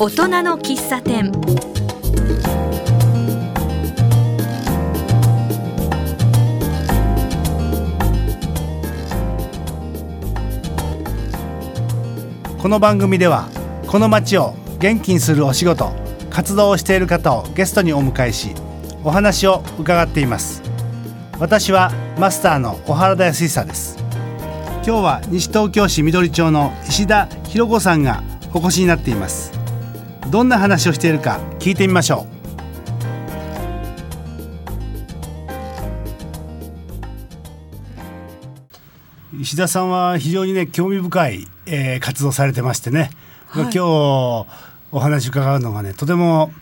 大人の喫茶店。この番組ではこの街を元気にするお仕事活動をしている方をゲストにお迎えしお話を伺っています。私はマスターの小原田康久です。今日は西東京市緑町の石田博子さんがお越しになっています。どんな話をしているか聞いてみましょう。石田さんは非常にね興味深い、えー、活動されてましてね、はい、今日お話伺うのがねとても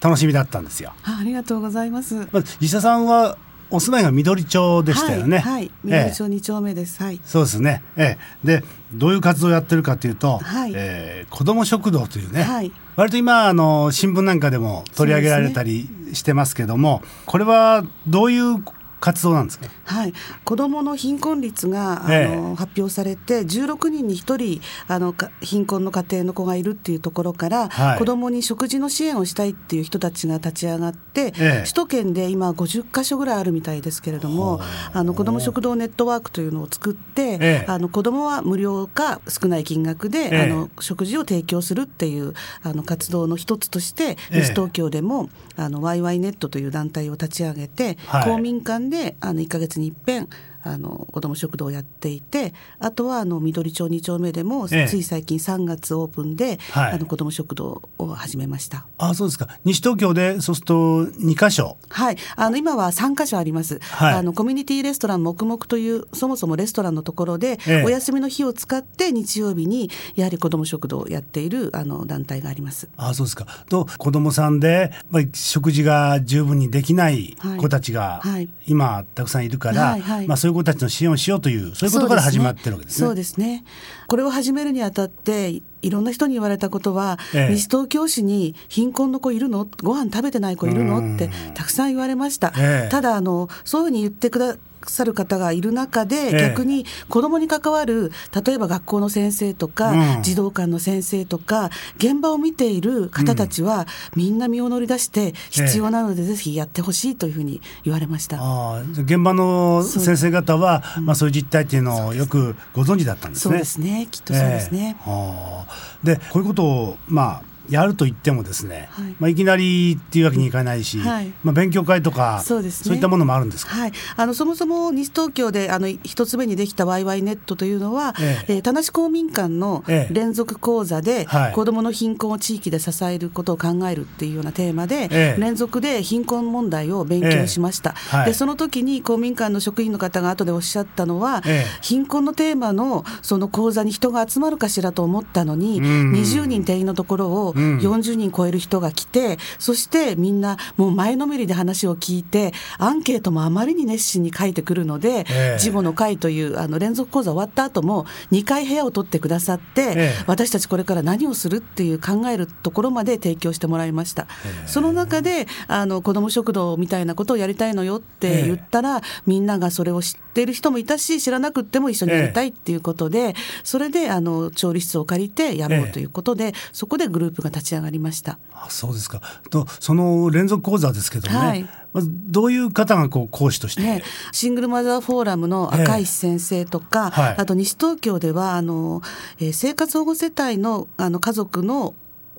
楽しみだったんですよ。ありがとうございます。まず石田さんはお住まいが緑町でしたよね。はい、はい、緑町二丁目です。はい。そうですね。ええ、でどういう活動をやってるかというと、はい、えー、子ども食堂というね、はい、割と今あの新聞なんかでも取り上げられたりしてますけども、ね、これはどういう活動なんですか、はい、子どもの貧困率が、あの発表されて16人に1人あの貧困の家庭の子がいるっていうところから、はい、子どもに食事の支援をしたいっていう人たちが立ち上がって、え首都圏で今50か所ぐらいあるみたいですけれどもあの子ども食堂ネットワークというのを作って、えあの子どもは無料か少ない金額で、あの食事を提供するっていうあの活動の一つとして、西東京でもあのワイワイネットという団体を立ち上げて、はい、公民館でであの1ヶ月に一遍あの子ども食堂をやっていてあとはあの緑町2丁目でも、つい最近3月オープンで、はい、あの子ども食堂を始めました。あそうですか。西東京でそうすると2か所。はい。あの今は3か所あります、はい、あのコミュニティレストラン黙々というそもそもレストランのところで、お休みの日を使って日曜日にやはり子ども食堂をやっているあの団体があります。あそうですか。と子どもさんで、まあ、食事が十分にできない。子たちが、はい、今たくさんいるから、はいはい、まあ、そういう子たちの支援をしようというそういうことから始まってるわけですね。そうですね。これを始めるにあたっていろんな人に言われたことは、ええ、西東京市に貧困の子いるの？ご飯食べてない子いるの？ってたくさん言われました。え、ただあのそういうふうに言ってくださる方がいる中で、逆に子どもに関わる例えば学校の先生とか、うん、児童館の先生とか現場を見ている方たちは、うん、みんな身を乗り出して必要なのでぜひやってほしいというふうに言われました、あ現場の先生方はそう,、まあ、そういう実態っていうのをよくご存知だったんですね。そうですね。きっとそうですね。えー、でこういうことをまあやると言ってもですね、はい。まあ、いきなりっていうわけにいかないし、はい、まあ、勉強会とかそうです、ね、そういったものもあるんですか、はい、あのそもそも西東京であの一つ目にできたワイワイネットというのは、ええ。えー、田無公民館の連続講座で、ええ、子どもの貧困を地域で支えることを考えるっていうようなテーマで、え、連続で貧困問題を勉強しました、はい、でその時に公民館の職員の方が後でおっしゃったのは、貧困のテーマのその講座に人が集まるかしらと思ったのに、20人定員のところを40人超える人が来て、そしてみんなもう前のめりで話を聞いて、アンケートもあまりに熱心に書いてくるので、えー、事の会というあの連続講座終わった後も2回部屋を取ってくださって、えー、私たちこれから何をするっていう考えるところまで提供してもらいました。えー、その中であの子ども食堂みたいなことをやりたいのよって言ったら、みんながそれを知っている人もいたし知らなくても一緒にやりたいっていうことで、それであの調理室を借りてやろうということで、そこでグループが立ち上がりました。あそうですか。とその連続講座ですけどね、はい、まずどういう方がこう講師として、ね、シングルマザーフォーラムの赤石先生とか、えーはい、あと西東京ではあの、えー、生活保護世帯のあの家族の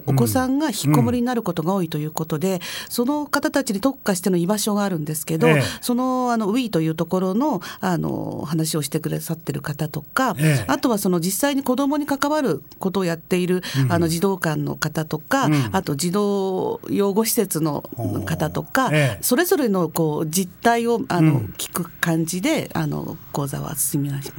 お子さんが引きこもりになることが多いということで、うん、その方たちに特化しての居場所があるんですけど、ええ、そのあの WE というところのあの話をしてくださってる方とか、え、あとはその実際に子どもに関わることをやっている、うん、あの児童館の方とか、うん、あと児童養護施設の方とか、それぞれのこう実態をあの、聞く感じであの講座は進みまし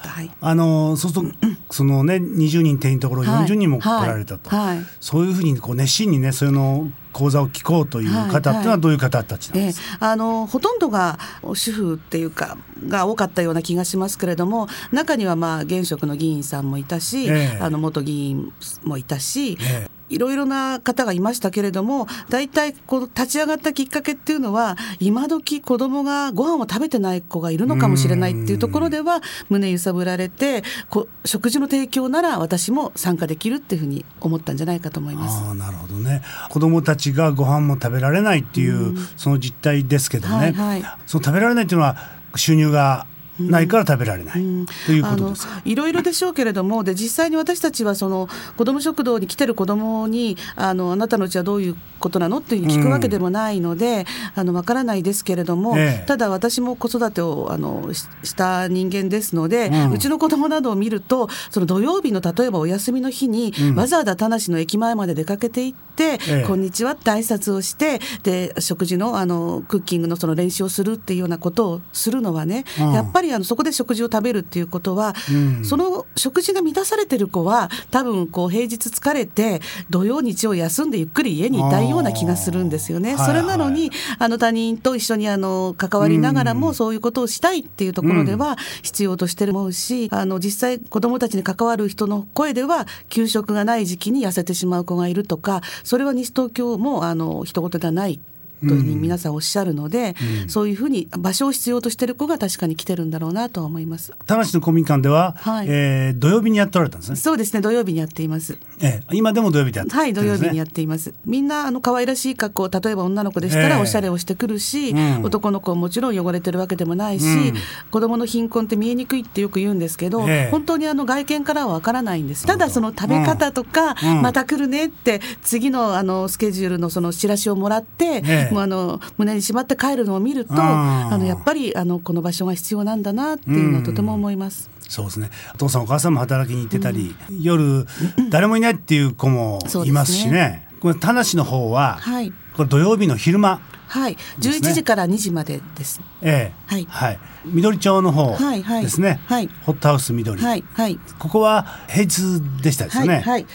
た。はい、あのそうするとそのね20人定員のところ40人も来られたと。はい。はいそういうふうにこう熱心にねそういうの講座を聞こうという方っていうのはどういう方たちなんですか、はいはい、あのほとんどが主婦っていうかが多かったような気がしますけれども中にはまあ現職の議員さんもいたし、えー、あの元議員もいたし、えーいろいろな方がいましたけれども大体この立ち上がったきっかけっていうのは今時子供がご飯を食べてない子がいるのかもしれないっていうところでは胸揺さぶられてこ食事の提供なら私も参加できるっていうふうに思ったんじゃないかと思います。あなるほどね。子供たちがご飯も食べられないっていうその実態ですけどね、はいはい、その食べられないっていうのは収入がないから食べられない、うん、ということです。いろいろでしょうけれどもで実際に私たちはその子ども食堂に来てる子どもにあのあなたのうちはどういうことなの？っていう聞くわけでもないので、うん、あの分からないですけれども、ええ、ただ私も子育てをあのした人間ですので、うん、うちの子どもなどを見るとその土曜日の例えばお休みの日に、わざわざ田無の駅前まで出かけていって、え、こんにちはって挨拶をしてで食事のあのクッキングのその練習をするっていうようなことをするのはね、やっぱりあのそこで食事を食べるっていうことは、その食事が満たされてる子は多分こう平日疲れて土曜日曜休んでゆっくり家にいたいような気がするんですよね。それなのにあの他人と一緒にあの関わりながらもそういうことをしたいっていうところでは必要としてる思うし、あの実際子どもたちに関わる人の声では給食がない時期に痩せてしまう子がいるとかそれは西東京もあの一言ではないというふうに皆さんおっしゃるので、うん、そういうふうに場所を必要としている子が確かに来てるんだろうなと思います。田無の公民館では、はい、えー、土曜日にやっておられたんですね。そうですね、土曜日にやっています。えー、今でも土曜日でやって、ね、はい、土曜日にやっています。みんなあの可愛らしい格好、例えば女の子でしたらおしゃれをしてくるし、えーうん、男の子ももちろん汚れてるわけでもないし、うん、子供の貧困って見えにくいってよく言うんですけど、えー、本当にあの外見からはわからないんです。ただその食べ方とか、うん、また来るねって次のあのスケジュールのそのチラシをもらって、えー、もうあの胸にしまって帰るのを見るとあのやっぱりあのこの場所が必要なんだなっていうのはとても思います。そうですね。お父さんお母さんも働きに行ってたり、うん、夜誰もいないっていう子もいますしね。ねこれ田無の方は、はい、これ土曜日の昼間。はい、十一時から二時までです。ええ、はい、はい、緑町の方ですね。はい、ホットハウス緑。はい、はい、ここは平日でしたですね。はい、はい、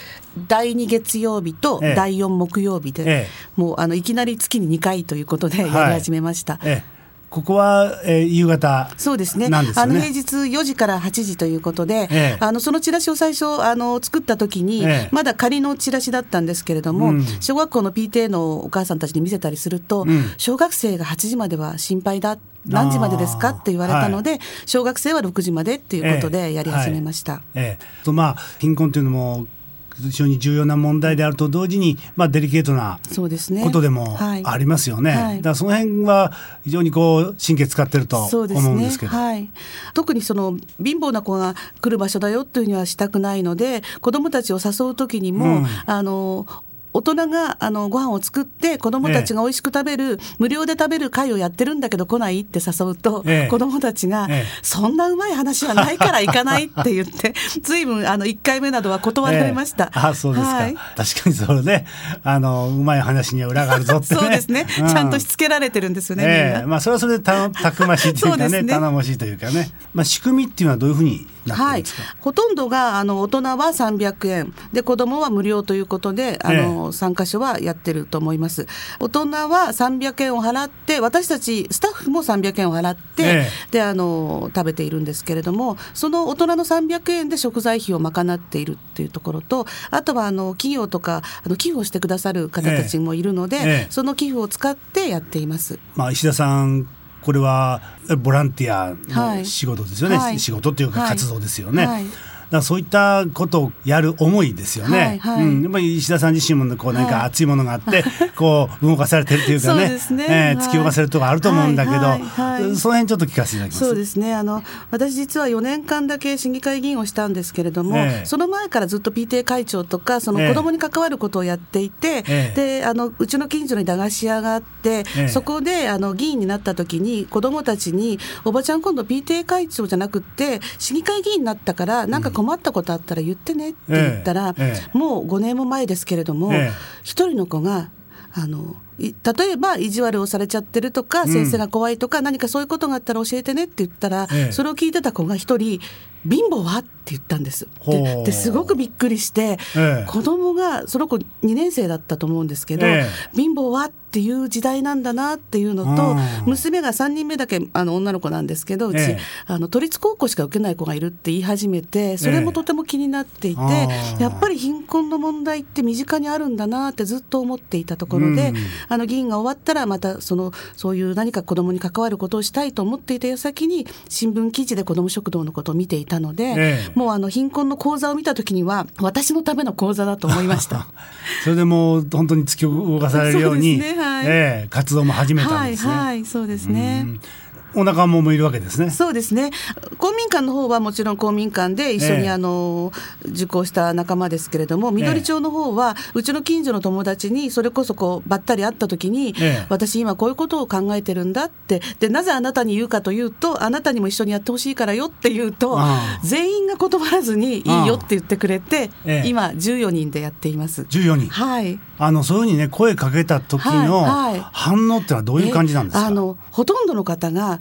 第2月曜日と第4木曜日で、ええ、もうあのいきなり月に2回ということでやり始めました。ええ。ここは、えー、夕方、ね、そうですね。あの平日4時から8時ということで、ええ、あのそのチラシを最初あの作った時に、え、まだ仮のチラシだったんですけれども、うん、小学校の PTA のお母さんたちに見せたりすると、うん、小学生が8時までは心配だ何時までですかって言われたので、はい、小学生は6時までっていうことでやり始めました。ええ。とまあ貧困というのも非常に重要な問題であると同時に、まあ、デリケートなことでもありますよね。はい、だからその辺は非常にこう神経使ってると思うんですけど、ねはい、特にその貧乏な子が来る場所だよというにはしたくないので子どもたちを誘う時にも、うん、あの大人があのご飯を作って子どもたちが美味しく食べる、ええ、無料で食べる会をやってるんだけど来ないって誘うと、え、子どもたちが、そんなうまい話はないから行かないって言ってずいぶんあの1回目などは断られました。あそうですか、はい、確かにそれであのうまい話には裏があるぞって、ね、そうですね、うん、ちゃんとしつけられてるんですよね。まあそれはそれでたたくましいというかねね。頼もしいというかね、まあ、仕組みっていうのはどういうふうにはい、ほとんどがあの大人は300円。で子供は無料ということであの、え3か所はやってると思います。大人は300円を払って私たちスタッフも300円を払って、えであの食べているんですけれどもその大人の300円で食材費を賄っているっていうところとあとはあの企業とかあの寄付をしてくださる方たちもいるので、え、その寄付を使ってやっています。まあ、石田さんこれはボランティアの仕事ですよね、はい、仕事っていうか活動ですよね。はいだそういったことをやる思いですよね。はいはい、うん、やっぱり石田さん自身もこう何か熱いものがあって、はい、こう動かされてるというかね、ね。えー、突き動かせるところあると思うんだけど、はいはいはい、その辺ちょっと聞かせていただきます。そうですね。あの私実は4年間だけ市議会議員をしたんですけれども、えー、その前からずっと PTA 会長とかその子どもに関わることをやっていて、えー、であのうちの近所に駄菓子屋があって、えー、そこであの議員になった時に子どもたちにおばちゃん今度 PTA 会長じゃなくって市議会議員になったからなんか困ったことあったら言ってねって言ったら、ええ、もう5年も前ですけれども、一、人の子があの例えば意地悪をされちゃってるとか、先生が怖いとか何かそういうことがあったら教えてねって言ったら、それを聞いてた子が一人貧乏はって言ったんです。ですごくびっくりして、ええ、子供がその子2年生だったと思うんですけど、ええ、貧乏はっていう時代なんだなっていうのと、娘が3人目だけあの女の子なんですけどうち、え。え、あの都立高校しか受けない子がいるって言い始めてそれもとても気になっていて、やっぱり貧困の問題って身近にあるんだなってずっと思っていたところで、うん、あの議員が終わったらまたそのそういう何か子どもに関わることをしたいと思っていた矢先に新聞記事で子ども食堂のことを見ていたので、え、もうあの貧困の講座を見た時には私のための講座だと思いました。それでも本当に突き動かされるように、ねはい、えー、活動も始めたんですね。はい、はい、そうですね。お仲間もいるわけですね。そうですね。公民館の方はもちろん公民館で一緒にあの、受講した仲間ですけれども、緑町の方はうちの近所の友達にそれこそこうばったり会った時に、私今こういうことを考えてるんだってでなぜあなたに言うかというとあなたにも一緒にやってほしいからよって言うと全員が断らずにいいよって言ってくれて、今14人でやっています。14人。はい。あのそういうふうにね声かけた時の反応ってのはどういう感じなんですか、あのほとんどの方が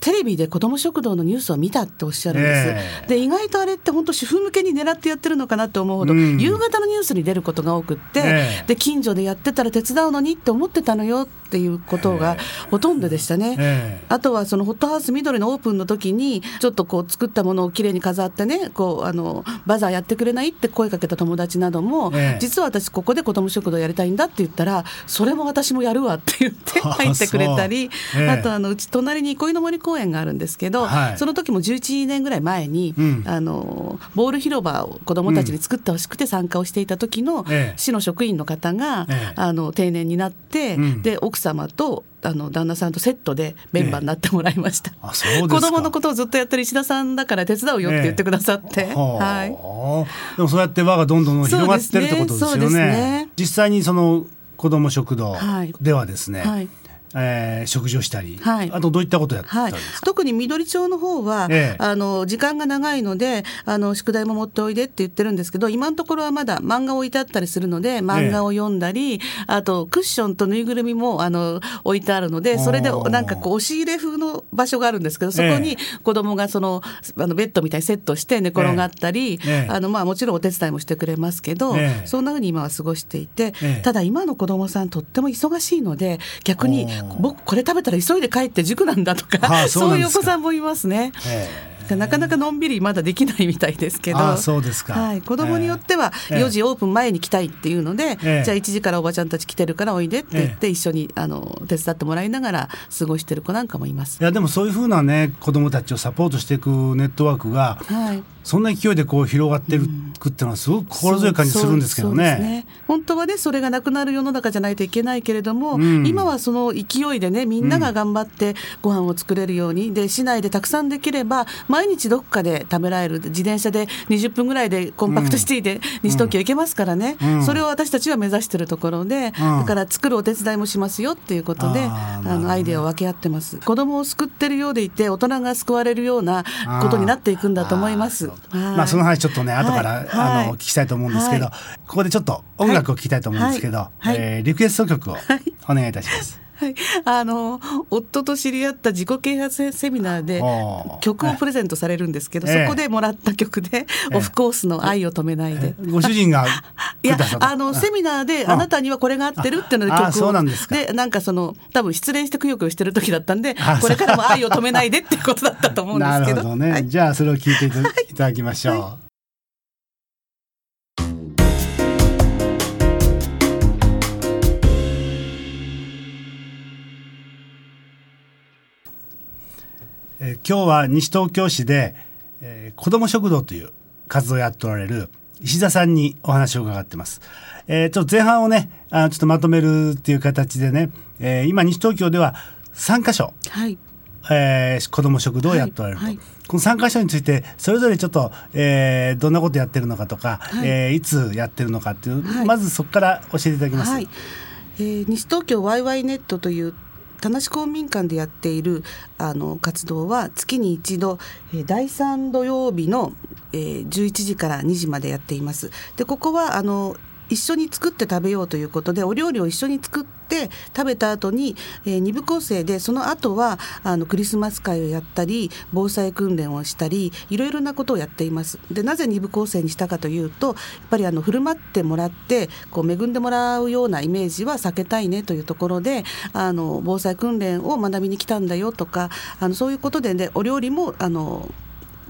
テレビで子ども食堂のニュースを見たっておっしゃるんです、え。ー、で意外とあれって本当主婦向けに狙ってやってるのかなって思うほど、うん、夕方のニュースに出ることが多くって、え。ー、で近所でやってたら手伝うのにって思ってたのよっていうことがほとんどでしたね、え。ー、あとはそのホットハウス緑のオープンの時にちょっとこう作ったものをきれいに飾ってねこうあのバザーやってくれないって声かけた友達なども、実は私ここで子ども食堂やりたいんだって言ったらそれも私もやるわって言って入ってくれたりあとあのうち隣に憩いの森公園があるんですけど、はい、その時も11年ぐらい前に、うん、あのボール広場を子どもたちに作ってほしくて参加をしていた時の市の職員の方が、ええ、あの定年になって、うん、で奥様とあの旦那さんとセットでメンバーになってもらいました、ええ、子供のことをずっとやってる石田さんだから手伝うよって言ってくださって、え、はい、でもそうやって輪がどんどん広がってるってことですよね、ね、実際にその子ども食堂ではですね、はいはいえー、食事をしたり、はい、あとどういったことやったんですか、はい、特に緑町の方は、ええ、あの時間が長いのであの宿題も持っておいでって言ってるんですけど今のところはまだ漫画を置いてあったりするので漫画を読んだり、え、あとクッションとぬいぐるみもあの置いてあるのでそれでなんかこう押し入れ風の場所があるんですけどそこに子供がそのあのベッドみたいにセットして寝転がったり、あのまあ、もちろんお手伝いもしてくれますけど、そんなふうに今は過ごしていて、ただ今の子供さんとっても忙しいので逆に僕これ食べたら急いで帰って塾なんだとかそういうお子さんもいますね。なかなかのんびりまだできないみたいですけど。そうですか、はい、子供によっては4時オープン前に来たいっていうので、えじゃあ1時からおばちゃんたち来てるからおいでって言って一緒にあの手伝ってもらいながら過ごしてる子なんかもいます。いやでもそういうふうなね子供たちをサポートしていくネットワークが、はい、そんな勢いでこう広がってるっていうのはすごく心強い感じするんですけどね。ね。本当はねそれがなくなる世の中じゃないといけないけれども、うん、今はその勢いでねみんなが頑張ってご飯を作れるように、で市内でたくさんできれば毎日どっかで食べられる自転車で20分ぐらいでコンパクトシティで西東京行けますからね、うん、それを私たちは目指してるところで、だから作るお手伝いもしますよっていうことであのアイデアを分け合ってます。子供を救ってるようでいて大人が救われるようなことになっていくんだと思います。まあその話ちょっとね後から、はい、あの聞きたいと思うんですけど、ここでちょっと音楽を聴きたいと思うんですけど、はい、えー、リクエスト曲をお願いいたします。はい、あの夫と知り合った自己啓発セミナーで曲をプレゼントされるんですけど、そこでもらった曲で、オフコースの愛を止めないで。ご主人がいやあのセミナーであ。なたにはこれが合ってるっていうので曲を。でなんかその多分失恋してくよくよしてる時だったんでこれからも愛を止めないでっていうことだったと思うんですけど。なるほどね、じゃあそれを聞いていただきましょう。えー、今日は西東京市で、えー、子ども食堂という活動をやっておられる石田さんにお話を伺ってます。えー、ちょっと前半をねあのちょっとまとめるっていう形でね、えー、今西東京では3か所、はいえー、子ども食堂をやっておられると。はいはいこの3か所についてそれぞれちょっと、えー、どんなことやってるのかとか、はいえー、いつやってるのかっていう、はい、まずそこから教えていただきます。はい、えー、西東京ワイワイネットという田無公民館でやっているあの活動は月に一度、第3土曜日の、えー、11時から2時までやっています。でここはあの一緒に作って食べようということでお料理を一緒に作って食べた後に、えー、2部構成でその後はあのクリスマス会をやったり防災訓練をしたりいろいろなことをやっています。でなぜ2部構成にしたかというとやっぱりあの振る舞ってもらってこう恵んでもらうようなイメージは避けたいねというところであの防災訓練を学びに来たんだよとかあのそういうことで、ね、お料理もあの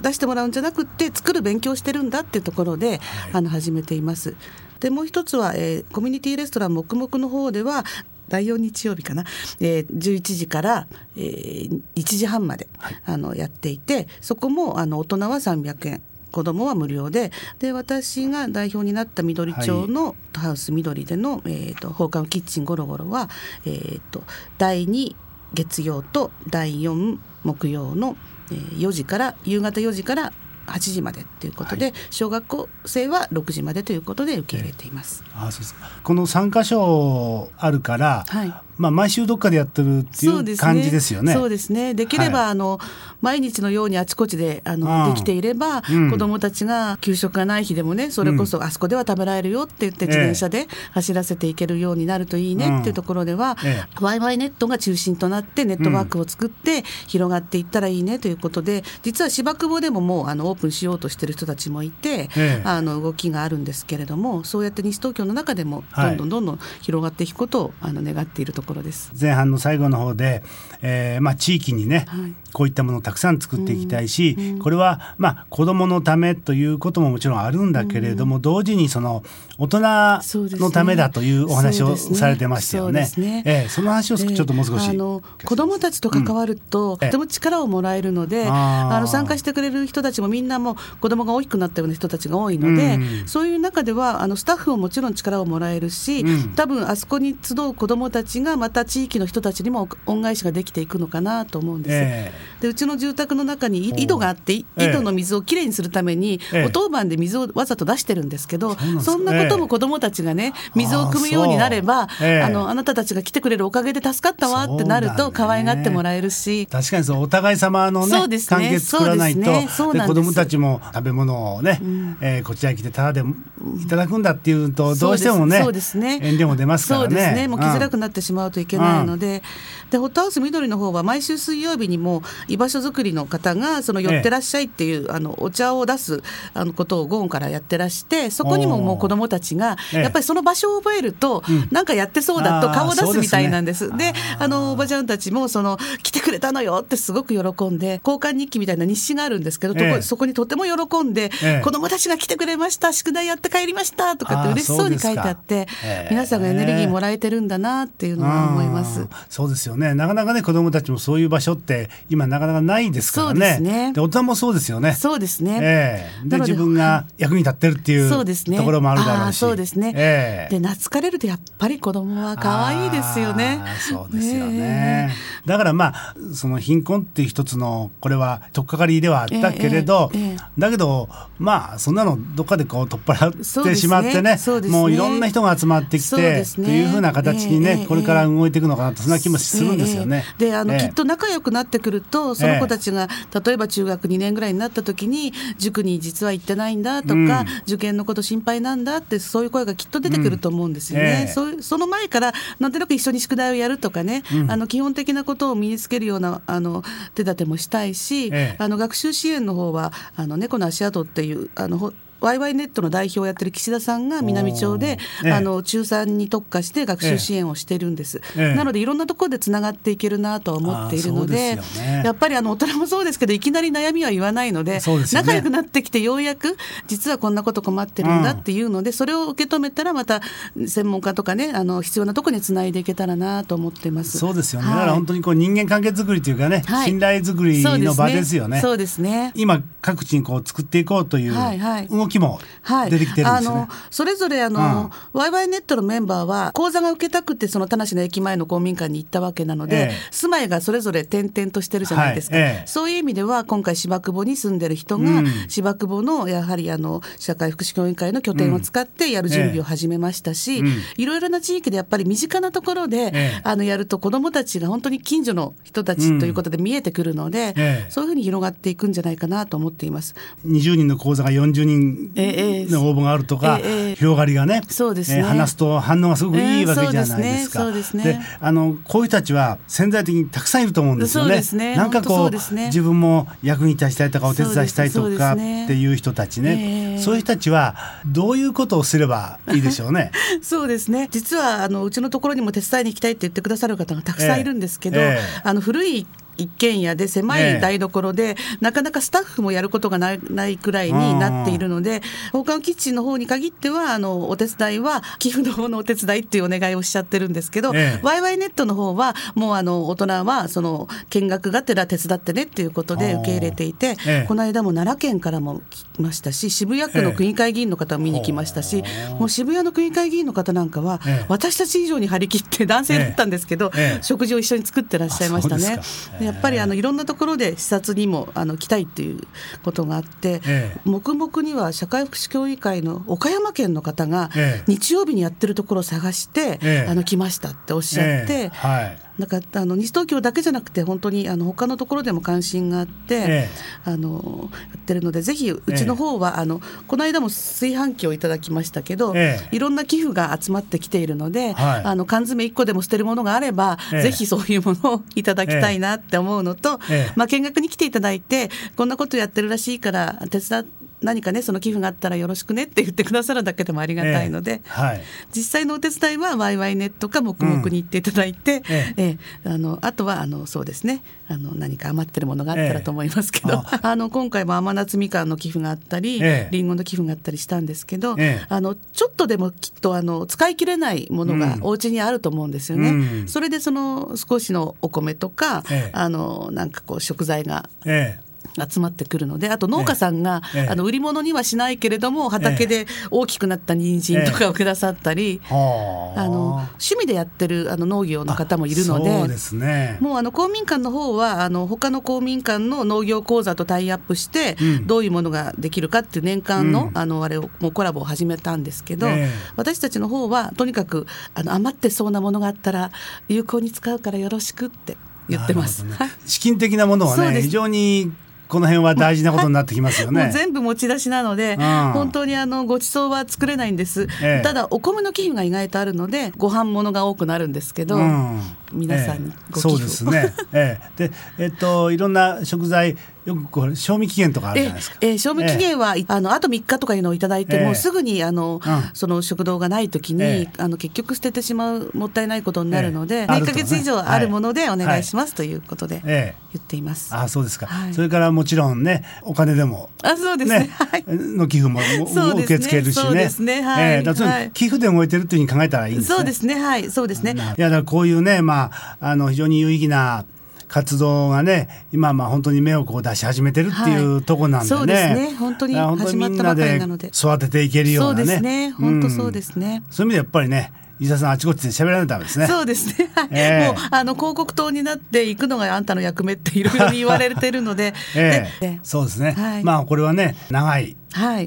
出してもらうんじゃなくって作る勉強してるんだっていうところで、はい、あの始めています。でもう一つは、えー、コミュニティレストラン黙々の方では第4日曜日かな、えー、11時から、えー、1時半まで、はい、あのやっていてそこもあの大人は300円子供は無料でで私が代表になった緑町のハウス緑での、はい、えーと、放課後キッチンゴロゴロは、えーと、第2月曜と第4木曜の、えー、4時から夕方4時から8時までということで、はい、小学校生は6時までということで受け入れています。えー、あそうですこの3箇所あるから、はい、まあ、毎週どっかでやってるっていう感じですよね。そうですね。できれば、はい、あの毎日のようにあちこちであの、できていれば、うん、子どもたちが給食がない日でもねそれこそ、あそこでは食べられるよって言って自転車で走らせていけるようになるといいねっていうところでは、ええ、ワイワイネットが中心となってネットワークを作って広がっていったらいいねということで実は芝久保でももうあのオープンしようとしてる人たちもいて、え、あの動きがあるんですけれどもそうやって西東京の中でもどんどんどんどん広がっていくことをあの願っているところです。前半の最後の方で、えーまあ、地域にね、はい、こういったものをたくさん作っていきたいし、うんうん、これは、まあ、子どものためということももちろんあるんだけれども、うん、同時にその大人のためだというお話をされてましたよね。そ、ね。えー、その話をちょっともう少し。あの子どもたちと関わると、とても力をもらえるので、あの参加してくれる人たちもみんなも子どもが大きくなったような人たちが多いので、そういう中ではあのスタッフももちろん力をもらえるし、多分あそこに集う子どもたちがまた地域の人たちにも恩返しができていくのかなと思うんです。えー、でうちの住宅の中に井戸があって井戸の水をきれいにするために、えー、お当番で水をわざと出してるんですけど、そんなことも子どもたちがね水を汲むようになればあのあなたたちが来てくれるおかげで助かったわってなると可愛がってもらえるし、確かにそうお互い様のねそうですね。関係作らないと、ね、子どもたちも食べ物をね、うん、えー、こちらに来てただでいただくんだっていうとどうしてもねそうですね。遠慮も出ますからね。そうですね。もう来づらくなってしまうといけないので、うん、でホットハウス緑の方は毎週水曜日にも居場所づくりの方がその寄ってらっしゃいっていう、ええ、あのお茶を出すあのことを午後からやってらしてそこにももう子どもたちがやっぱりその場所を覚えると、え、なんかやってそうだと顔を出すみたいなんです。で、ね、あのおばちゃんたちもその来てくれたのよってすごく喜んで交換日記みたいな日誌があるんですけど、そこにとても喜んで、子どもたちが来てくれました宿題やって帰りましたとかって嬉しそうに書いてあって皆さんがエネルギーもらえてるんだなっていうのは思います。そうですよねなかなかね子どもたちもそういう場所って今なかなかないですからね。でねで大人もそうですよね。そうですね。えー、で自分が役に立ってるっていうそうですねところもあるだろうし。そうですね。えー、で懐かれるとやっぱり子供は可愛いですよね。そうですよね。だからまあその貧困っていう一つのこれは取っかかりではあったけれど、えーえー、だけどまあそんなのどっかでこう取っ払ってしまってね、ね、もういろんな人が集まってきて、ね、っていうふうな形にね、これから動いていくのかなとそんな気もするんですよね。であの、きっと仲良くなってくるとその子たちが例えば中学2年ぐらいになった時に塾に実は行ってないんだとか、うん、受験のこと心配なんだってそういう声がきっと出てくると思うんですよね。うん。えー、そその前からなんとなく一緒に宿題をやるとかね、うん、あの基本的なことを身につけるようなあの手立てもしたいし、えー、あの学習支援の方はあの猫の足跡っていうあのワイワイネットの代表をやってる岸田さんが南町で、ええ、あの中3に特化して学習支援をしてるんです、え、なのでいろんなところでつながっていけるなとは思っているので、ね、やっぱりあの大人もそうですけどいきなり悩みは言わないので、ね、仲良くなってきてようやく実はこんなこと困ってるんだっていうので、うん、それを受け止めたらまた専門家とかねあの必要なところにつないでいけたらなと思ってます。そうですよね、はい、だから本当にこう人間関係作りというかね、はい、信頼作りの場ですよね。そうですね。今各地にこう作っていこうという動きも、はい。出てきてるんですね。あのそれぞれあの、ワイワイネットのメンバーは講座が受けたくてその田無の駅前の公民館に行ったわけなので、ええ、住まいがそれぞれ転々としてるじゃないですか、はい。え、そういう意味では今回芝久保に住んでる人が、うん、芝久保のやはりあの社会福祉協議会の拠点を使ってやる準備を始めましたし、うん、いろいろな地域でやっぱり身近なところで、あのやると子どもたちが本当に近所の人たちということで見えてくるので、うん、そういうふうに広がっていくんじゃないかなと思っています。20人の講座が40人人の応募があるとか、広がりがねそうですね、話すと反応がすごくいいわけじゃないですか。であのこういう人たちは潜在的にたくさんいると思うんですよね。ね。なんかこう、ね、自分も役に立ちたいとかお手伝いしたいとかっていう人たちね、そういう人たちはどういうことをすればいいでしょうね。そうですね。実はあのうちのところにも手伝いに行きたいって言ってくださる方がたくさんいるんですけど、あの古い一軒家で狭い台所で、ええ、なかなかスタッフもやることがないないくらいになっているので放課後キッチンの方に限ってはあのお手伝いは寄付の方のお手伝いっていうお願いをしちゃってるんですけど、ええ、ワイワイネットの方はもうあの大人はその見学がてら手伝ってねっていうことで受け入れていて、え、この間も奈良県からも来ましたし渋谷区の区議会議員の方も見に来ましたし、もう渋谷の区議会議員の方なんかは、私たち以上に張り切って男性だったんですけど、食事を一緒に作ってらっしゃいましたね。やっぱりあのいろんなところで視察にもあの来たいっていうことがあって、ええ、黙々には社会福祉協議会の岡山県の方が日曜日にやってるところを探して、え、あの来ましたっておっしゃって、はいなんかあの西東京だけじゃなくて本当にあの他のところでも関心があって、ええ、あのやってるのでぜひうちの方は、え、あのこの間も炊飯器をいただきましたけど、いろんな寄付が集まってきているので、はい、あの缶詰1個でも捨てるものがあれば、ぜひそういうものをいただきたいなって思うのと、まあ、見学に来ていただいてこんなことやってるらしいから手伝って何かねその寄付があったらよろしくねって言ってくださるだけでもありがたいので、えーはい、実際のお手伝いはワイワイネットか黙々に行っていただいて、うん、ええ。ー、あのあとはあのそうですね。あの何か余ってるものがあったらと思いますけど、えー、あの今回も甘夏みかんの寄付があったり、えー、リンゴの寄付があったりしたんですけど、えー、あのちょっとでもきっとあの使い切れないものがお家にあると思うんですよね。うん、それでその少しのお米とか、あのなんかこう食材が、集まってくるのであと農家さんが、ええ、あの売り物にはしないけれども畑で大きくなった人参とかをくださったり、え、あ。の趣味でやってるあの農業の方もいるのでそうですね、もうあの公民館の方はあの他の公民館の農業講座とタイアップして、うん、どういうものができるかっていう年間のうん、あのあれをもうコラボを始めたんですけど、私たちの方はとにかくあの余ってそうなものがあったら有効に使うからよろしくって言ってます。ね、資金的なものはね 非常にこの辺は大事なことになってきますよね。全部持ち出しなので、うん、本当にあのご馳走は作れないんです。ええ、ただお米の寄付が意外とあるので、ご飯物が多くなるんですけど、うん、皆さんにご寄付、え、そうですね。ええ、で、えっといろんな食材よくこれ賞味期限とかあるじゃないですか。ええー、賞味期限は、えー、あのあと3日とかいうのを頂いて、えー、もうすぐにあの、うん、その食堂がない時に、えー、あの結局捨ててしまうもったいないことになるので、えー、1か月以上あるものでお願いします、ということで言っています。あそうですか、はい、それからもちろんねお金でもあそうです。ね、ね、はい、の寄付も受け付けるしね。そうですね。はい、えー、だ寄付で動いてるというふうに考えたらいいんですね。そうですね。はい。そうですね。いやだからこういうねまああの非常に有意義な活動がね今まあ本当に目をこう出し始めてるっていうとこなんでね、はい、そうですね。本当に始まったばかりなので。育てていけるようなね。そうですね。本当そうですね、うん、そういう意味でやっぱりね伊沢さんあちこちで喋られたんですね。そうですね。えー、もうあの広告塔になっていくのがあんたの役目っていろいろ言われてるので、えー、そうですね。はい、まあこれはね長い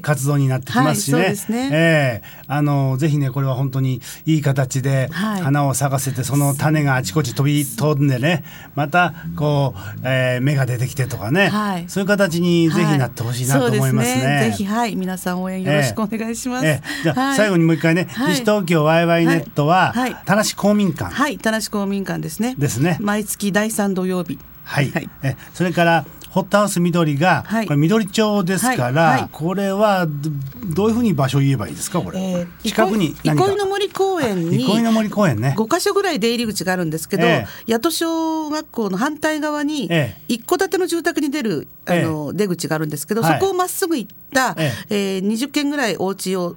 活動になってきますしね。はいはい、ね。えー、あのぜひねこれは本当にいい形で花を咲かせて、その種があちこち飛び飛んでねまたこう、えー、芽が出てきてとかね、そういう形にぜひなってほしいなと思いますね。ね。ぜひはい。皆さん応援よろしくお願いします。えー、じゃあ、最後にもう一回ね、西東京ワイワイネットは、はい。田無公民館。はい。田無公民館ですね。ですね。毎月第三土曜日。はい。はい、え。それからホットハウス緑が、はい、これ緑町ですから、はい。はい、これはどういうふうに場所を言えばいいですかこれ、えー、近くに憩いの森公園に憩いの森公園ね。5か所ぐらい出入り口があるんですけど、えー、八戸小学校の反対側に一戸建ての住宅に出るあの、出口があるんですけど、そこをまっすぐ行った、えー、えー、20軒ぐらいお家を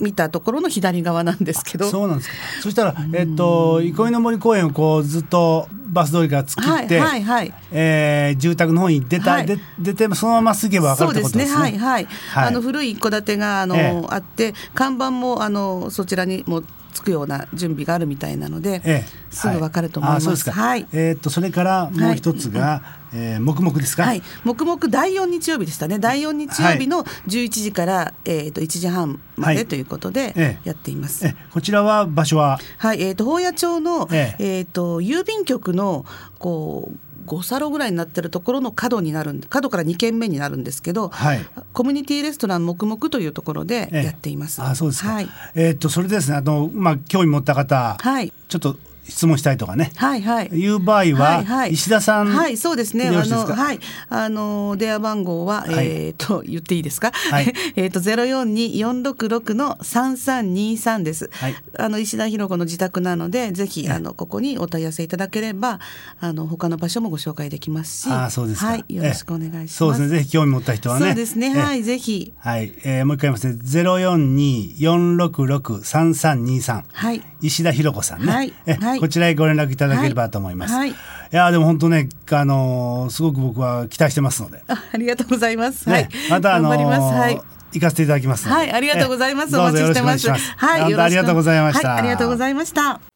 見たところの左側なんですけど。そうなんですか。そしたら、えっと、憩いの森公園をこうずっとバス通りから突っ切って、はいはいはい、えー、住宅の方に出た、はい、で出てそのまま過ぎば分かるってことですね。そうですね。はいはい、はい、あの古い一戸建てがあの、えー、あって看板もあのそちらにもつくような準備があるみたいなので、ええ、すぐわかると思います。はい、はい、えー、っとそれからもう一つが、はい、えー、黙々ですか？はい、黙々第四日曜日でしたね。第四日曜日の十一時から、はい、えー、っと一時半までということでやっています。ええ。こちらは場所は？はい。えー、っと宝谷町の、えー、っと郵便局のこう5サロぐらいになってるところの角になる角から2軒目になるんですけど、はい、コミュニティレストラン黙々というところでやっています。ええ、あそうですか、はい、えー、っとそれですねあの、まあ、興味持った方、はい、ちょっと質問したいとかね、はいはい、いう場合は、はい石田さんはいそうですね。あのはい。あの電話番号は、はい、えっ、ー、と言っていいですか、はい、えっとゼロ四二四六六の三三二三です、はい、あの石田博子の自宅なのでぜひ、あのここにお問い合わせいただければあの他の場所もご紹介できますし。あそうですはい。よろしくお願いします。そうですね。ぜひ興味持った人はね。そうですね。はい。ぜひ。はい、えー、もう一回言いますね。ゼロ四二四六六三三二三。はい。石田博子さんね、はい、え、はい、こちらへご連絡いただければと思います。はい、いやでも本当ねあのー、すごく僕は期待してますので。あありがとうございます。ね、はい、またあのー、はい。行かせていただきますはい、ありがとうございます。お待ちしてます。はい、ありがとうございました。ありがとうございました。